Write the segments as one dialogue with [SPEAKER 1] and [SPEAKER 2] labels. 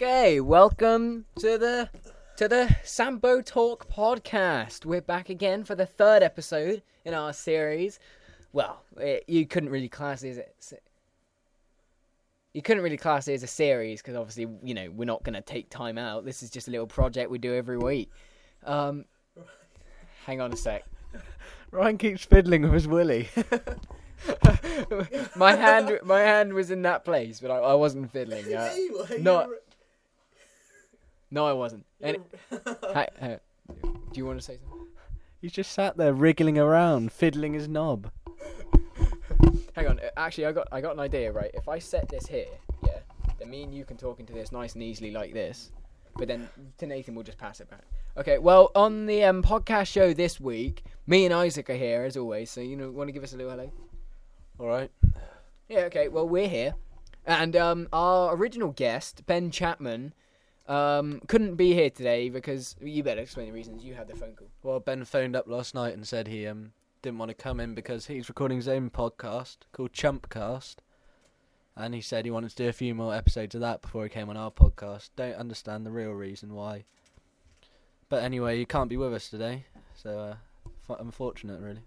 [SPEAKER 1] Okay, welcome to the to the Sampo Talk podcast. We're back again for the third episode in our series. Well, it, you couldn't really class it as a, you couldn't really class it as a series because obviously you know we're not going to take time out. This is just a little project we do every week. Um, hang on a sec.
[SPEAKER 2] Ryan keeps fiddling with his willy.
[SPEAKER 1] my hand, my hand was in that place, but I, I wasn't fiddling. Uh, not- no, I wasn't. Any, Hi- uh, do you want to say something?
[SPEAKER 2] He's just sat there wriggling around, fiddling his knob.
[SPEAKER 1] Hang on. uh, Actually, I got I got an idea. Right, if I set this here, yeah, then me and you can talk into this nice and easily like this. But then to Nathan, we'll just pass it back. Okay. Well, on the um, podcast show this week, me and Isaac are here as always. So you know, want to give us a little hello?
[SPEAKER 2] All right.
[SPEAKER 1] Yeah. Okay. Well, we're here, and um, our original guest Ben Chapman. Um, couldn't be here today because you better explain the reasons. You had the phone call.
[SPEAKER 2] Well, Ben phoned up last night and said he um didn't want to come in because he's recording his own podcast called Chumpcast, and he said he wanted to do a few more episodes of that before he came on our podcast. Don't understand the real reason why. But anyway, he can't be with us today, so uh, f- unfortunate, really.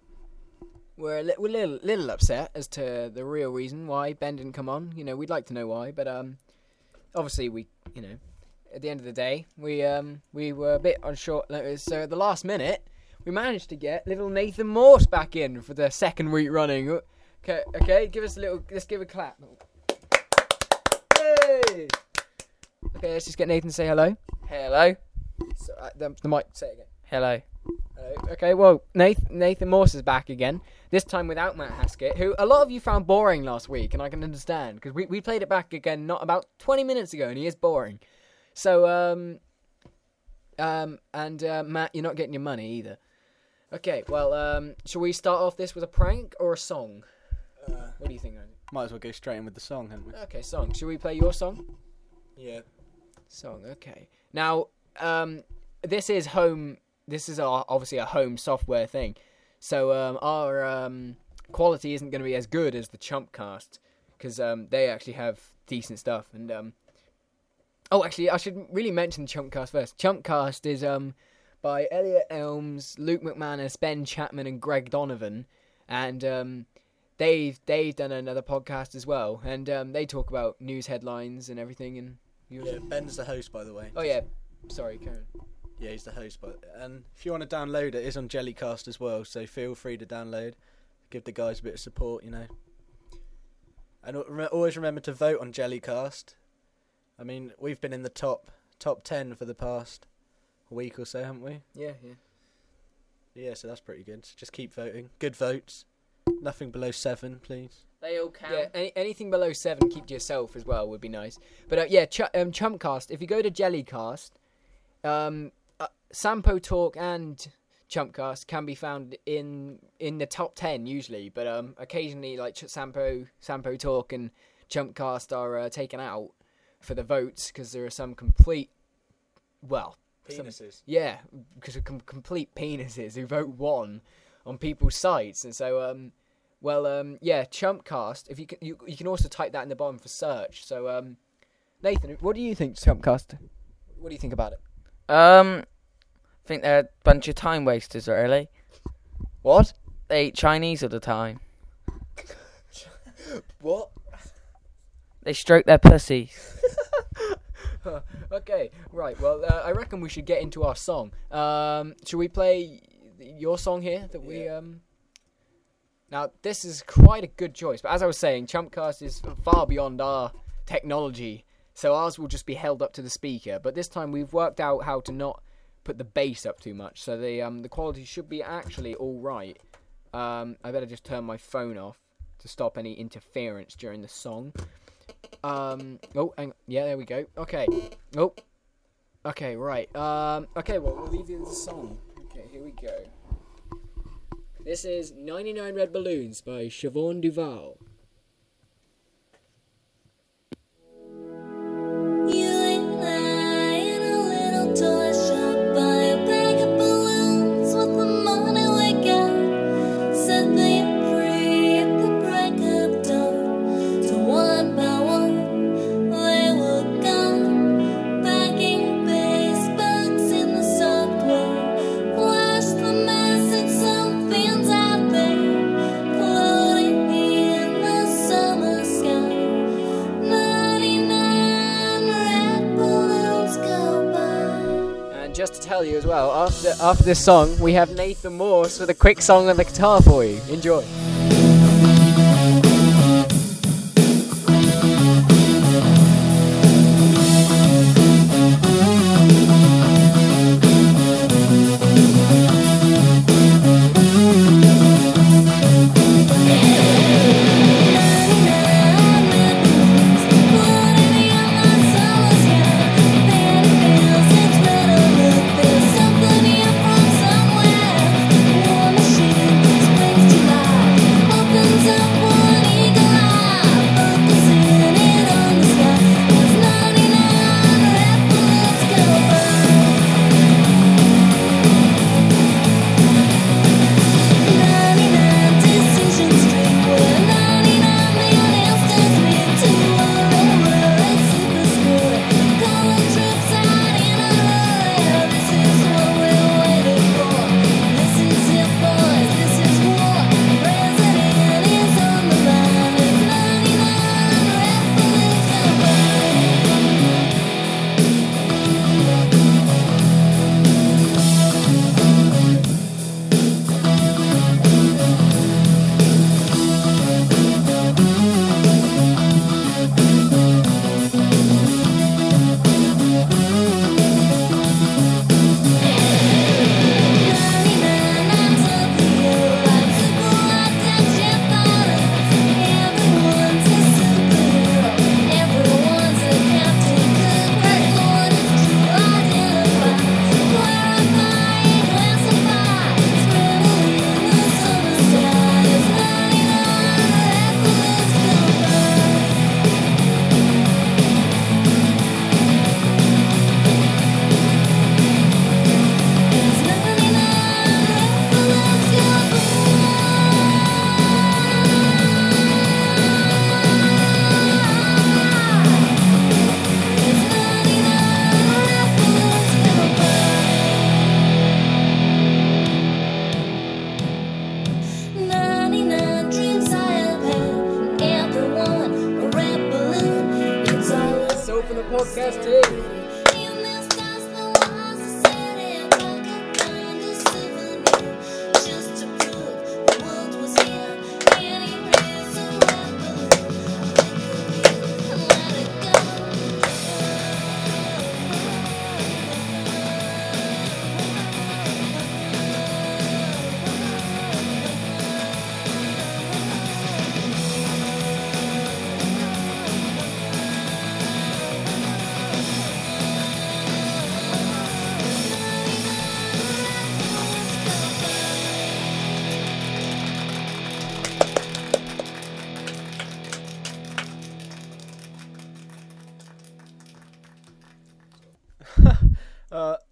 [SPEAKER 1] We're a li- we're a little, little upset as to the real reason why Ben didn't come on. You know, we'd like to know why, but um, obviously we, you know, at the end of the day, we um we were a bit on short notice. So at the last minute, we managed to get little Nathan Morse back in for the second week running. Okay, okay, give us a little. Let's give a clap. Hey! Okay, let's just get Nathan to say hello.
[SPEAKER 3] Hello.
[SPEAKER 1] So, uh, the, the mic, say it again.
[SPEAKER 3] Hello.
[SPEAKER 1] Hello. Okay, well, Nathan, Nathan Morse is back again. This time without Matt Haskett, who a lot of you found boring last week, and I can understand because we, we played it back again not about 20 minutes ago, and he is boring. So, um, um, and uh, Matt, you're not getting your money either. Okay, well, um, shall we start off this with a prank or a song? Uh, what do you think?
[SPEAKER 2] Might as well go straight in with the song, hadn't we?
[SPEAKER 1] Okay, song. Should we play your song?
[SPEAKER 2] Yeah.
[SPEAKER 1] Song. Okay. Now, um, this is home. This is our, obviously a home software thing, so um, our um, quality isn't going to be as good as the Chumpcast because um, they actually have decent stuff. And um, oh, actually, I should really mention Chumpcast first. Chumpcast is um, by Elliot Elms, Luke McManus, Ben Chapman, and Greg Donovan, and um, they've they've done another podcast as well, and um, they talk about news headlines and everything. And
[SPEAKER 2] Yeah, Ben's the host, by the way.
[SPEAKER 1] oh yeah, sorry, Karen.
[SPEAKER 2] Yeah, he's the host. But and if you want to download it, it's on Jellycast as well. So feel free to download. Give the guys a bit of support, you know. And always remember to vote on Jellycast. I mean, we've been in the top top ten for the past week or so, haven't we?
[SPEAKER 1] Yeah, yeah.
[SPEAKER 2] Yeah, so that's pretty good. So just keep voting. Good votes. Nothing below seven, please.
[SPEAKER 3] They all count.
[SPEAKER 1] Yeah, any, anything below seven, keep to yourself as well would be nice. But uh, yeah, Ch- um, Chumpcast. If you go to Jellycast, um, uh, Sampo Talk and Chumpcast can be found in in the top ten usually, but um, occasionally like Ch- Sampo Sampo Talk and Chumpcast are uh, taken out for the votes because there are some complete, well, some-
[SPEAKER 2] Penises.
[SPEAKER 1] yeah, because of com- complete penises who vote one on people's sites, and so um, well um, yeah, Chumpcast. If you can, you you can also type that in the bottom for search. So um, Nathan, what do you think Chumpcast? What do you think about it?
[SPEAKER 3] Um, I think they're a bunch of time wasters, really.
[SPEAKER 1] What?
[SPEAKER 3] They eat Chinese all the time.
[SPEAKER 1] What?
[SPEAKER 3] They stroke their pussies.
[SPEAKER 1] okay, right. Well, uh, I reckon we should get into our song. Um, should we play your song here? That we um. Now this is quite a good choice, but as I was saying, Chumpcast is far beyond our technology, so ours will just be held up to the speaker. But this time we've worked out how to not put the bass up too much, so the um the quality should be actually all right. Um, I better just turn my phone off to stop any interference during the song. Um. Oh, hang yeah. There we go. Okay. Oh. Okay. Right. Um. Okay. Well, we'll leave you with the song. Okay. Here we go. This is 99 Red Balloons by Siobhan Duval.
[SPEAKER 4] Tell you as well, after after this song, we have Nathan Morse with a quick song on the guitar for you. Enjoy. So for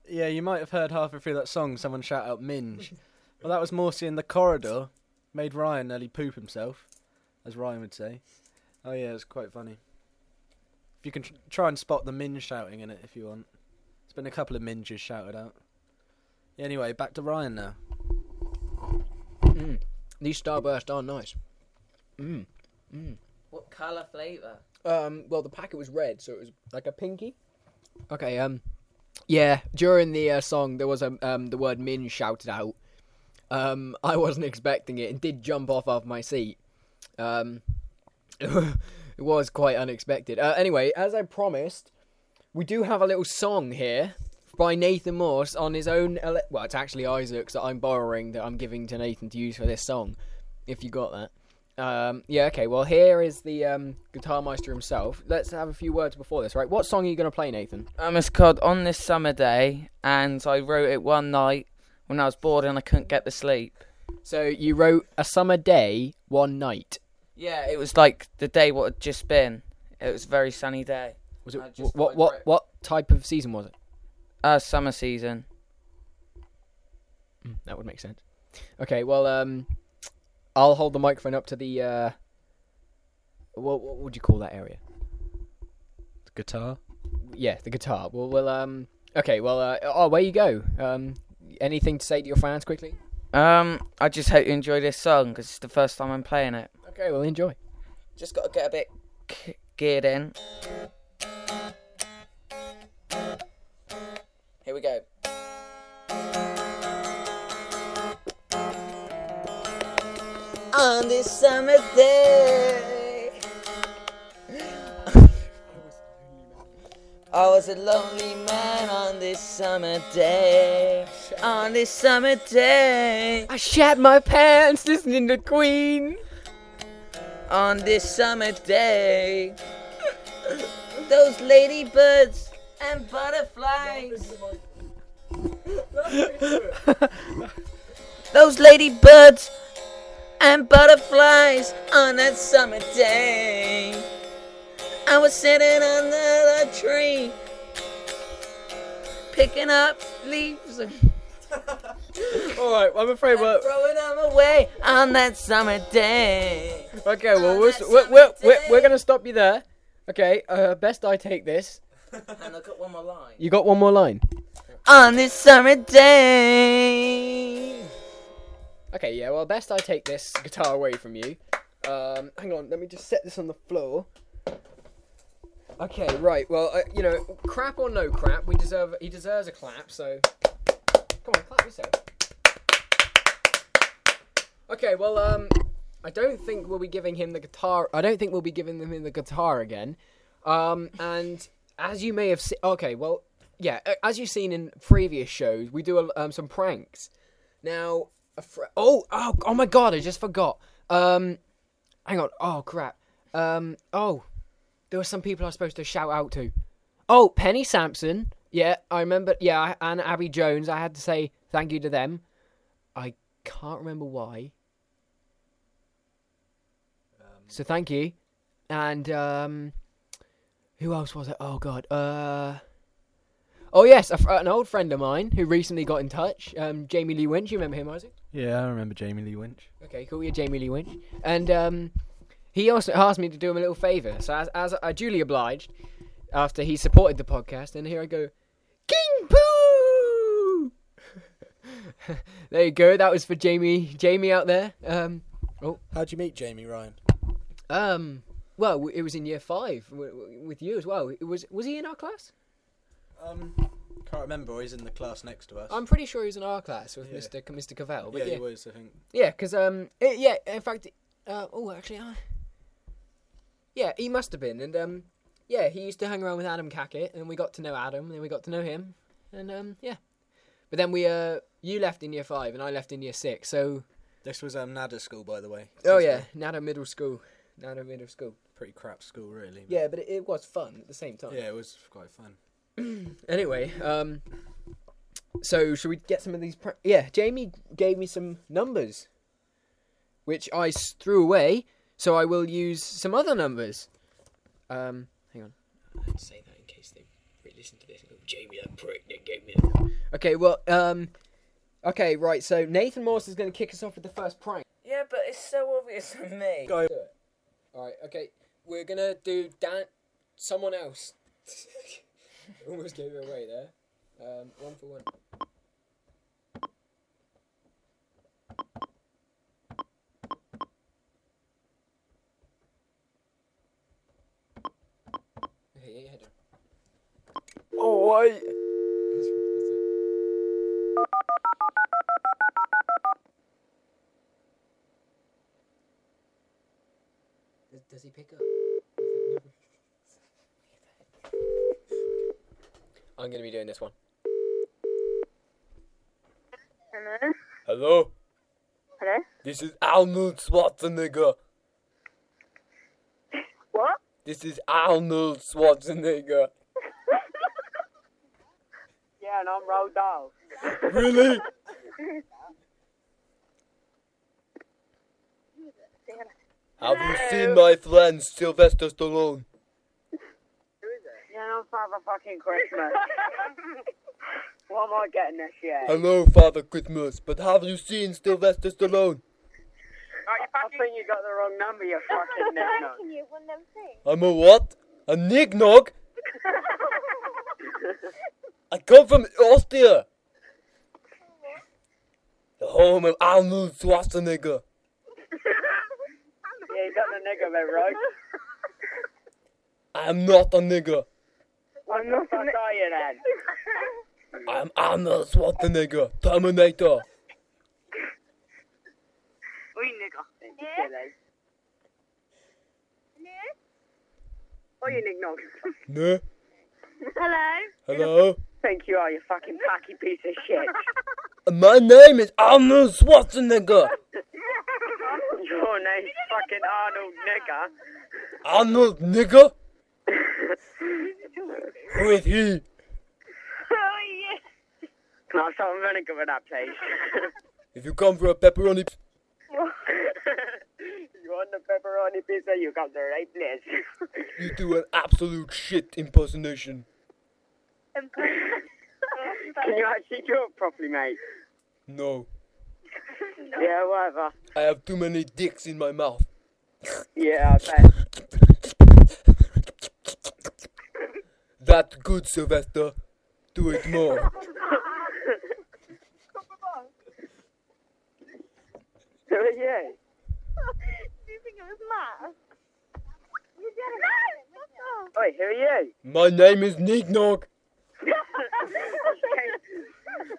[SPEAKER 2] yeah, you might have heard halfway through that song someone shout out Minge. well, that was Morsi in the corridor. Made Ryan nearly poop himself, as Ryan would say. Oh yeah, it's quite funny. If you can tr- try and spot the Minge shouting in it if you want. There's been a couple of Minges shouted out. Anyway, back to Ryan now.
[SPEAKER 4] Mm. These Starburst are nice. Mm. Mm.
[SPEAKER 3] What colour flavour?
[SPEAKER 4] Um, well, the packet was red, so it was like a pinky. Okay. Um, yeah. During the uh, song, there was a um the word "min" shouted out. Um, I wasn't expecting it and did jump off of my seat. Um, it was quite unexpected. Uh, anyway, as I promised, we do have a little song here by Nathan Morse on his own. Ele- well, it's actually Isaac's that I'm borrowing that I'm giving to Nathan to use for this song. If you got that. Um, yeah, okay. Well, here is the um, guitar meister himself. Let's have a few words before this, right? What song are you going to play, Nathan?
[SPEAKER 3] Um, it's called On This Summer Day, and I wrote it one night when I was bored and I couldn't get to sleep.
[SPEAKER 4] So you wrote a summer day, one night.
[SPEAKER 3] Yeah, it was like the day what had just been. It was a very sunny day.
[SPEAKER 4] Was it
[SPEAKER 3] I
[SPEAKER 4] what what what type of season was it?
[SPEAKER 3] Uh, summer season.
[SPEAKER 4] Mm, that would make sense. Okay, well, um, I'll hold the microphone up to the uh, what what would you call that area?
[SPEAKER 2] The Guitar.
[SPEAKER 4] Yeah, the guitar. Well, well, um, okay, well, uh, oh, where you go? Um, anything to say to your fans quickly?
[SPEAKER 3] Um, I just hope you enjoy this song because it's the first time I'm playing it.
[SPEAKER 4] Okay, well, enjoy.
[SPEAKER 3] Just got to get a bit k- geared in. Here we go. On this summer day. I was a lonely man on this summer day. On this summer day.
[SPEAKER 1] I shat my pants listening to Queen.
[SPEAKER 3] On this summer day. Those ladybirds and butterflies. Those ladybirds and butterflies on that summer day. I was sitting under the tree, picking up leaves
[SPEAKER 1] All right, I'm afraid we're
[SPEAKER 3] throwing them away on that summer day.
[SPEAKER 1] okay. Well, we're, we're, we're, we're, we're gonna stop you there. Okay. Uh, best I take this.
[SPEAKER 3] And I got one more line.
[SPEAKER 1] You got one more line.
[SPEAKER 3] On this summer day.
[SPEAKER 1] Okay. Yeah. Well, best I take this guitar away from you. Um, hang on. Let me just set this on the floor. Okay. Right. Well, uh, you know, crap or no crap, we deserve. He deserves a clap. So, come on, clap yourself. Okay. Well, um, I don't think we'll be giving him the guitar. I don't think we'll be giving him the guitar again. Um, and as you may have seen, okay, well, yeah, as you've seen in previous shows, we do um, some pranks. Now, fr- oh, oh, oh my god, I just forgot. Um, hang on. Oh crap. Um, oh, there were some people I was supposed to shout out to. Oh, Penny Sampson. Yeah, I remember. Yeah, and Abby Jones. I had to say thank you to them. I can't remember why. So thank you. And um, who else was it? Oh God. Uh. Oh yes, a an old friend of mine who recently got in touch. Um, Jamie Lee Winch. You remember him, Isaac?
[SPEAKER 2] Yeah, I remember Jamie Lee Winch.
[SPEAKER 1] Okay, cool. Yeah, Jamie Lee Winch. And um, he also asked me to do him a little favour. So as, as I duly obliged, after he supported the podcast, and here I go, King Poo. there you go. That was for Jamie. Jamie out there. Um,
[SPEAKER 2] How'd you meet Jamie Ryan?
[SPEAKER 1] um. Well, it was in year five w- w- with you as well. It was was he in our class?
[SPEAKER 2] Um, can't remember. He's in the class next to us.
[SPEAKER 1] I'm pretty sure he was in our class with
[SPEAKER 2] Yeah.
[SPEAKER 1] Mr. Mr. Cavell.
[SPEAKER 2] yeah,
[SPEAKER 1] But yeah,
[SPEAKER 2] he was. I think.
[SPEAKER 1] Yeah, because um, it, yeah. In fact, uh, oh, actually, I. Yeah, he must have been, and um, yeah, he used to hang around with Adam Cackett, and we got to know Adam, and then we got to know him, and um, yeah. But then we uh, you left in year five, and I left in year six. So,
[SPEAKER 2] This was um Nada school, by the way.
[SPEAKER 1] oh
[SPEAKER 2] This
[SPEAKER 1] yeah, Nada Middle School, Nada Middle School.
[SPEAKER 2] a Pretty crap school, really. but-
[SPEAKER 1] Yeah, but it, it was fun at the same time.
[SPEAKER 2] Yeah, it was quite fun.
[SPEAKER 1] Anyway, um, so should we get some of these? Pr- yeah, Jamie gave me some numbers, which I s- threw away. So I will use some other numbers. Um, hang on. I had say that in case they listen to this and go, Jamie, that prick that gave me. That. Okay, well, um, okay, right. So Nathan Morse is going to kick us off with the first prank.
[SPEAKER 3] Yeah, but it's so obvious for me.
[SPEAKER 2] Go.
[SPEAKER 1] All right, okay, we're gonna do Dan. Someone else. Almost gave it away there. Um, one for one. Okay, yeah, head
[SPEAKER 2] Oh wait.
[SPEAKER 1] Does, does he pick up? I'm gonna be doing this one.
[SPEAKER 5] Hello?
[SPEAKER 1] Hello,
[SPEAKER 5] Hello?
[SPEAKER 1] this is Arnold Schwarzenegger.
[SPEAKER 5] What?
[SPEAKER 1] This is Arnold Schwarzenegger.
[SPEAKER 5] Yeah, and I'm Roald Dahl.
[SPEAKER 1] Really? Have you seen my friend Sylvester Stallone?
[SPEAKER 5] Yeah, and I'm Father fucking Christmas. what am I getting this year?
[SPEAKER 1] Hello, Father Christmas, but have you seen Sylvester Stallone?
[SPEAKER 5] I think you got the wrong number, you fucking nicknut.
[SPEAKER 6] you one them things.
[SPEAKER 1] I'm a what? A nignog? I come from Austria. The home of Arnold Schwarzenegger.
[SPEAKER 5] Yeah, you got the nigger bit right.
[SPEAKER 1] I'm not a nigger.
[SPEAKER 5] I'm not Fuck are you?
[SPEAKER 1] I'm Arnold Schwarzenegger, Terminator.
[SPEAKER 5] Oi, nigger.
[SPEAKER 7] Yeah.
[SPEAKER 5] Silly.
[SPEAKER 7] Oh, no.
[SPEAKER 5] Oi, you nig-nog.
[SPEAKER 1] No.
[SPEAKER 7] Hello.
[SPEAKER 1] Hello.
[SPEAKER 5] Think you are, you fucking packy piece of shit.
[SPEAKER 1] My name is Arnold Schwarzenegger.
[SPEAKER 5] Your name's fucking Arnold Nigger.
[SPEAKER 1] Arnold nigger. Is you.
[SPEAKER 7] Oh yeah.
[SPEAKER 5] Can I have some vinegar with that, please?
[SPEAKER 1] If you come for a pepperoni,
[SPEAKER 5] you want the pepperoni pizza, you come to the right place.
[SPEAKER 1] you do an absolute shit impersonation.
[SPEAKER 5] Can you actually do it properly, mate?
[SPEAKER 1] No,
[SPEAKER 5] Yeah, whatever.
[SPEAKER 1] I have too many dicks in my mouth.
[SPEAKER 5] Yeah, I bet.
[SPEAKER 1] That's good, Sylvester. Do it more.
[SPEAKER 5] Who are you?
[SPEAKER 7] Do you think it was Matt? You did it. No.
[SPEAKER 5] Oi, who are you?
[SPEAKER 1] My name is Nick Nog.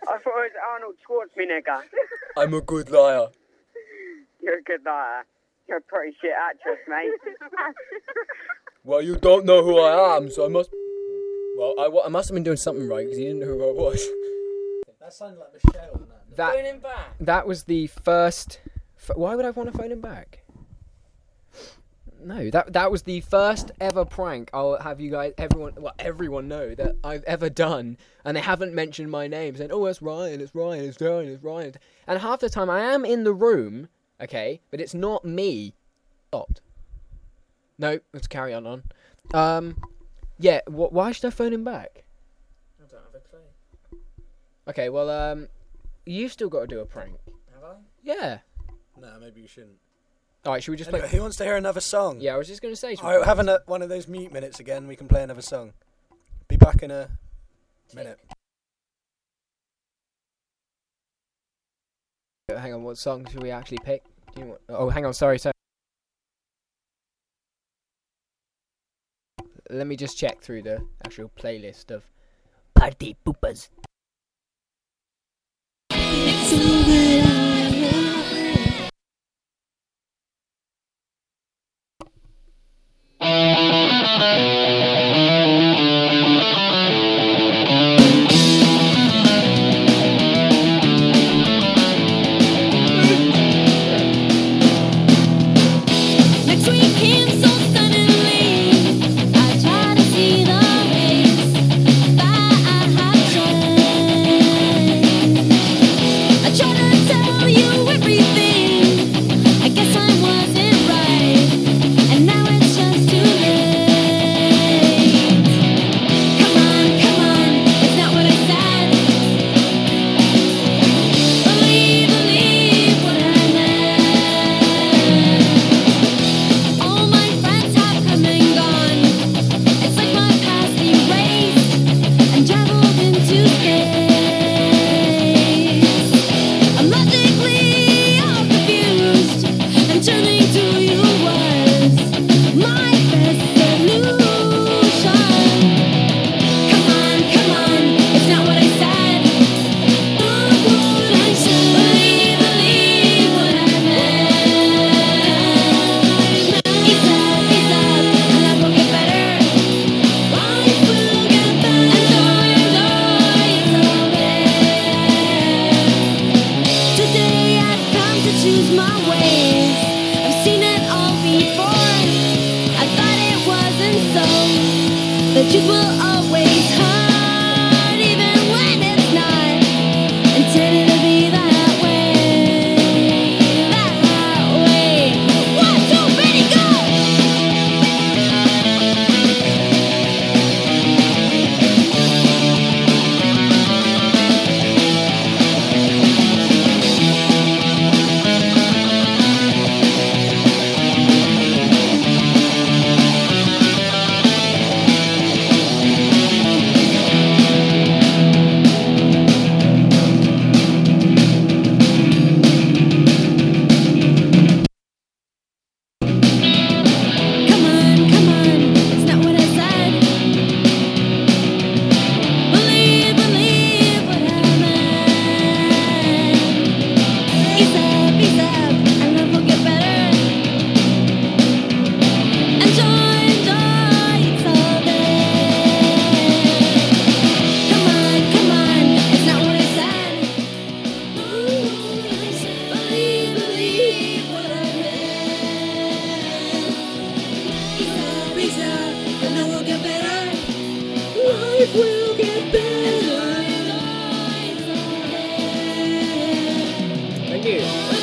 [SPEAKER 5] I thought it was Arnold Schwarzenegger.
[SPEAKER 1] I'm a good liar.
[SPEAKER 5] You're a good liar. You're a pretty shit actress, mate.
[SPEAKER 1] Well, you don't know who I am, so I must. Well, I, wa- I must have been doing something right because he didn't know who I was.
[SPEAKER 2] That sounded like Michelle. That.
[SPEAKER 1] That
[SPEAKER 3] Phone him back.
[SPEAKER 1] that was the first. F- why would I want to phone him back? No, that that was the first ever prank I'll have you guys, everyone, well, everyone know that I've ever done, and they haven't mentioned my name, saying, "Oh, it's Ryan, it's Ryan, it's Ryan, it's Ryan," and half the time I am in the room, okay, but it's not me. Stopped. No, let's carry on. On. Um, yeah. Wh- why should I phone him back?
[SPEAKER 3] I don't have a clue.
[SPEAKER 1] Okay, well, um, you've still got to do a prank.
[SPEAKER 3] Have I?
[SPEAKER 1] Yeah.
[SPEAKER 2] No, maybe you shouldn't.
[SPEAKER 1] All right, should we just
[SPEAKER 2] Anyway,
[SPEAKER 1] play?
[SPEAKER 2] who wants to hear another song?
[SPEAKER 1] Yeah, I was just gonna say. should we
[SPEAKER 2] All right,
[SPEAKER 1] play-
[SPEAKER 2] having a, one of those mute minutes again. We can play another song. Be back in a minute.
[SPEAKER 1] Hang on, what song should we actually pick? Do you want? Oh, hang on, sorry, sorry. Let me just check through the actual playlist of party poopers.
[SPEAKER 6] you.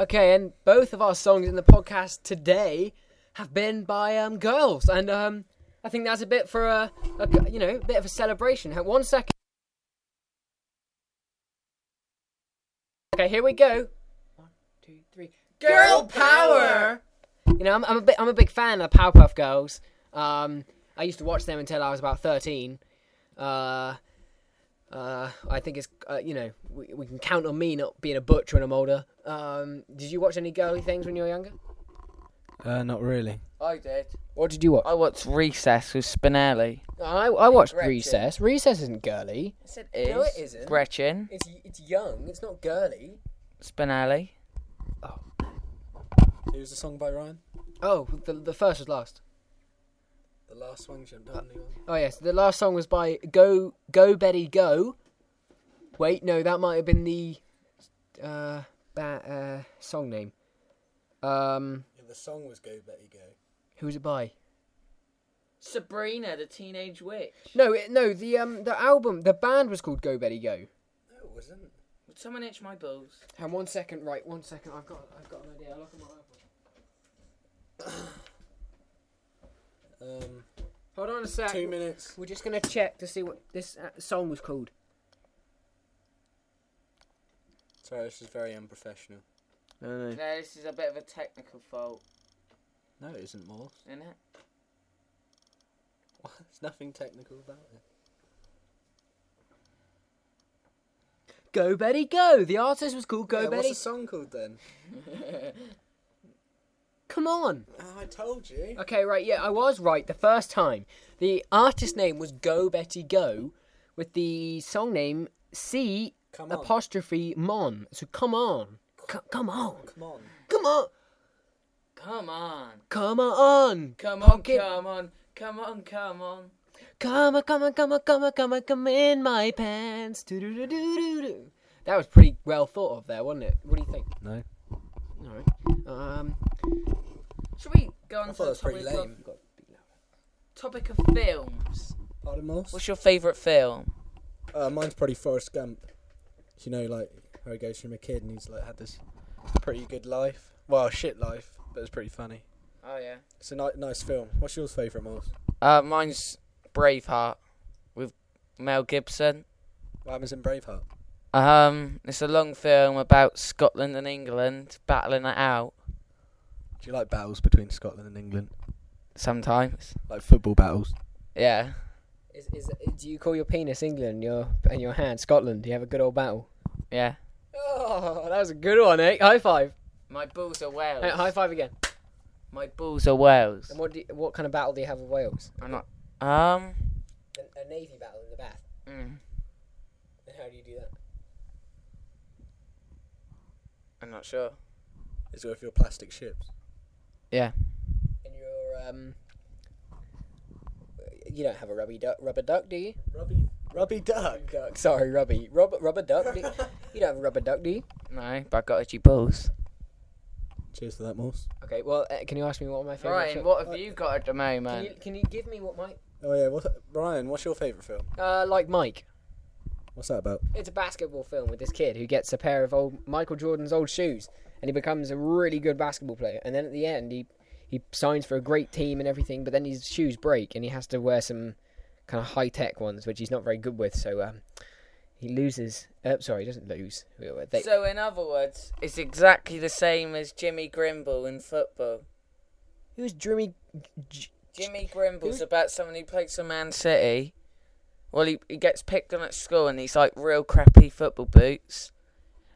[SPEAKER 1] Okay, and both of our songs in the podcast today have been by um, girls, and um, I think that's a bit for a, a you know, a bit of a celebration. One second. Okay, here we go. One, two, three. Girl power. You know, I'm, I'm a bit, I'm a big fan of Powerpuff Girls. Um, I used to watch them until I was about thirteen. Uh, uh, I think it's uh, you know we, we can count on me not being a butcher when I'm older. Um, did you watch any girly things when you were younger?
[SPEAKER 2] Uh, not really.
[SPEAKER 3] I did.
[SPEAKER 1] What did you watch?
[SPEAKER 3] I watched Recess with Spinelli.
[SPEAKER 1] I I watched
[SPEAKER 3] Gretchen.
[SPEAKER 1] Recess. Recess isn't girly.
[SPEAKER 3] Yes, it
[SPEAKER 1] is. No, it isn't.
[SPEAKER 3] Gretchen,
[SPEAKER 1] It's it's young. It's not girly.
[SPEAKER 3] Spinelli.
[SPEAKER 2] Oh. It was a song by Ryan?
[SPEAKER 1] Oh, the the first was last.
[SPEAKER 2] The last one. You haven't done anyone.
[SPEAKER 1] Oh yes, the last song was by Go Go Betty Go. Wait, no, that might have been the uh, ba- uh song name. Um,
[SPEAKER 2] Yeah, the song was Go Betty Go.
[SPEAKER 1] who was it by?
[SPEAKER 3] Sabrina, the teenage witch.
[SPEAKER 1] No, it, no, the um the album, the band was called Go Betty Go.
[SPEAKER 2] No, it wasn't.
[SPEAKER 3] Would someone itch my balls?
[SPEAKER 1] And one second, right, one second. I've got I've got an idea. I'll look at my iPod.
[SPEAKER 2] Um,
[SPEAKER 1] Hold on a sec.
[SPEAKER 2] two minutes.
[SPEAKER 1] We're just gonna check to see what this uh, song was called.
[SPEAKER 2] Sorry, this is very unprofessional.
[SPEAKER 1] No, no.
[SPEAKER 3] No, this is a bit of a technical fault,
[SPEAKER 2] No, it isn't more.
[SPEAKER 3] isn't it?
[SPEAKER 2] There's nothing technical about it.
[SPEAKER 1] Go Betty Go. The artist was called Go
[SPEAKER 2] yeah,
[SPEAKER 1] Betty.
[SPEAKER 2] What's the song called then?
[SPEAKER 1] Come on.
[SPEAKER 2] Ah, I told you.
[SPEAKER 1] Okay, right. Yeah, I was right the first time. The artist name was Go Betty Go, with the song name C
[SPEAKER 2] Come on.
[SPEAKER 1] apostrophe Mon. So come on, C- come on,
[SPEAKER 2] Come on.
[SPEAKER 1] come on,
[SPEAKER 3] Come on.
[SPEAKER 1] come on,
[SPEAKER 3] Come on,
[SPEAKER 1] Pocket-
[SPEAKER 3] come on, come on, come on.
[SPEAKER 1] come on, come on, come on, come on, come on, come in my pants. Do-do-do-do-do-do. That was pretty well thought of there, wasn't it? What do you think?
[SPEAKER 2] No.
[SPEAKER 1] All right. Um.
[SPEAKER 3] Should we go on
[SPEAKER 2] I
[SPEAKER 3] to
[SPEAKER 2] thought
[SPEAKER 3] the
[SPEAKER 2] that was pretty
[SPEAKER 3] topic
[SPEAKER 2] lame.
[SPEAKER 3] of, topic of films?
[SPEAKER 2] Pardon, Moss?
[SPEAKER 3] What's your favourite film?
[SPEAKER 2] Uh, mine's probably Forrest Gump. You know, like how he goes from a kid and he's like had this pretty good life. Well, shit life, but it's pretty funny.
[SPEAKER 3] Oh yeah.
[SPEAKER 2] It's a ni- nice film. What's yours favourite, Moss?
[SPEAKER 3] Uh, mine's Braveheart with Mel Gibson.
[SPEAKER 2] What happens in Braveheart?
[SPEAKER 3] Um, it's a long film about Scotland and England battling it out.
[SPEAKER 2] Do you like battles between Scotland and England?
[SPEAKER 3] Sometimes.
[SPEAKER 2] Like football battles?
[SPEAKER 3] Yeah.
[SPEAKER 1] Is, is do you call your penis England, your and your hand Scotland? Do you have a good old battle?
[SPEAKER 3] Yeah.
[SPEAKER 1] Oh, that was a good one, eh? High five.
[SPEAKER 3] My balls are Wales.
[SPEAKER 1] Hey, high five again.
[SPEAKER 3] My balls are Wales.
[SPEAKER 1] And what do you, what kind of battle do you have with Wales?
[SPEAKER 3] I'm not. Um.
[SPEAKER 1] A, a navy battle in the bath.
[SPEAKER 3] Mm,
[SPEAKER 1] And how do you do that?
[SPEAKER 3] I'm not sure.
[SPEAKER 2] Is it with your plastic ships?
[SPEAKER 3] Yeah.
[SPEAKER 1] And your um, you don't have a rubby duck, rubber duck, do you?
[SPEAKER 2] Rubby, rubby duck.
[SPEAKER 1] Duck. Sorry, rubby, rubber, rubber duck. Do you, you don't have a rubber duck, do you?
[SPEAKER 3] No, but I got itchy balls.
[SPEAKER 2] Cheers to that, Morse.
[SPEAKER 1] Okay. Well, uh, can you ask me what my favorite?
[SPEAKER 3] Ryan,
[SPEAKER 1] film-
[SPEAKER 3] what have you got at the
[SPEAKER 1] Can
[SPEAKER 3] moment?
[SPEAKER 1] you, can you give me what my
[SPEAKER 2] Oh yeah, what? Ryan, what's your favourite film?
[SPEAKER 1] uh like Mike?
[SPEAKER 2] What's that about?
[SPEAKER 1] It's a basketball film with this kid who gets a pair of old Michael Jordan's old shoes, and he becomes a really good basketball player. And then at the end, he he signs for a great team and everything. But then his shoes break, and he has to wear some kind of high tech ones, which he's not very good with. So um, He loses. Uh, sorry, he doesn't lose. They,
[SPEAKER 3] So, in other words, it's exactly the same as Jimmy Grimble in football.
[SPEAKER 1] who's Jimmy?
[SPEAKER 3] Jimmy Grimble's about someone who plays for Man City. Well, he, he gets picked on at school and he's like real crappy football boots.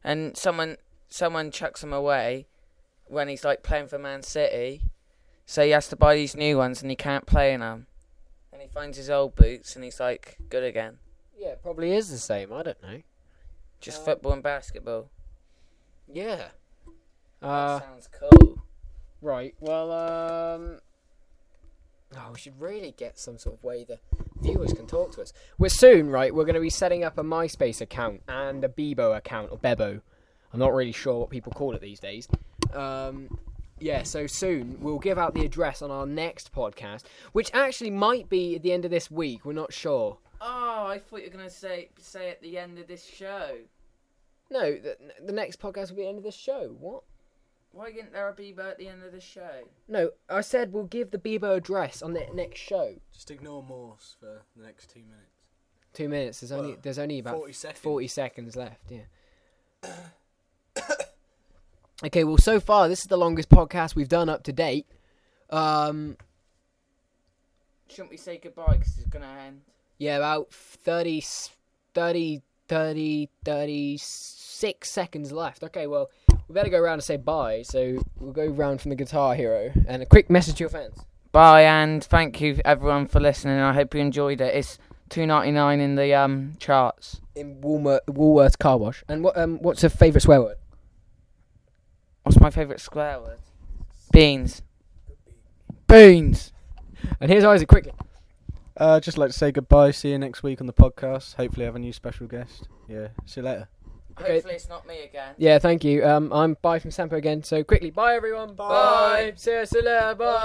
[SPEAKER 3] And someone someone chucks him away when he's like playing for Man City. So he has to buy these new ones and he can't play in them. And he finds his old boots and he's like good again.
[SPEAKER 1] Yeah, it probably is the same. I don't know.
[SPEAKER 3] Just
[SPEAKER 1] Uh,
[SPEAKER 3] football and basketball.
[SPEAKER 1] Yeah.
[SPEAKER 3] that
[SPEAKER 1] Uh,
[SPEAKER 3] sounds cool.
[SPEAKER 1] right. Well, um. Oh, we should really get some sort of way the viewers can talk to us. We're soon, right? We're going to be setting up a MySpace account and a Bebo account or Bebo. I'm not really sure what people call it these days. Um, yeah, so soon we'll give out the address on our next podcast, which actually might be at the end of this week. We're not sure.
[SPEAKER 3] Oh, I thought you were gonna say say at the end of this show.
[SPEAKER 1] No, the, the next podcast will be the end of this show. What?
[SPEAKER 3] Why didn't there be Bebo at the end of the show?
[SPEAKER 1] No, I said we'll give the Bebo address on the next show.
[SPEAKER 2] Just ignore Morse for the next two minutes.
[SPEAKER 1] Two minutes. There's only
[SPEAKER 2] Well,
[SPEAKER 1] there's only about
[SPEAKER 2] 40 seconds.
[SPEAKER 1] 40 seconds left. Yeah. okay. Well, so far this is the longest podcast we've done up to date. Um.
[SPEAKER 3] Shouldn't we say goodbye because it's gonna end?
[SPEAKER 1] Yeah, about 30, s- 30, 30, 36 seconds left. Okay, well, we better go around and say bye. So we'll go round from the Guitar Hero and a quick message to your fans.
[SPEAKER 3] Bye and thank you everyone for listening. I hope you enjoyed it. It's two ninety nine in the um charts.
[SPEAKER 1] In Woolworth, Woolworths Car Wash. And what um what's your favourite swear word?
[SPEAKER 3] What's my favourite square word? Beans. Beans.
[SPEAKER 1] And here's Isaac quickly.
[SPEAKER 2] Uh, just like to say goodbye. See you next week on the podcast. Hopefully, I have a new special guest. Yeah. See you later.
[SPEAKER 1] Okay.
[SPEAKER 3] Hopefully it's not me again.
[SPEAKER 1] Yeah, thank you. Um, I'm bye from Sampo again. So quickly, bye everyone.
[SPEAKER 3] Bye.
[SPEAKER 1] See you later. Bye.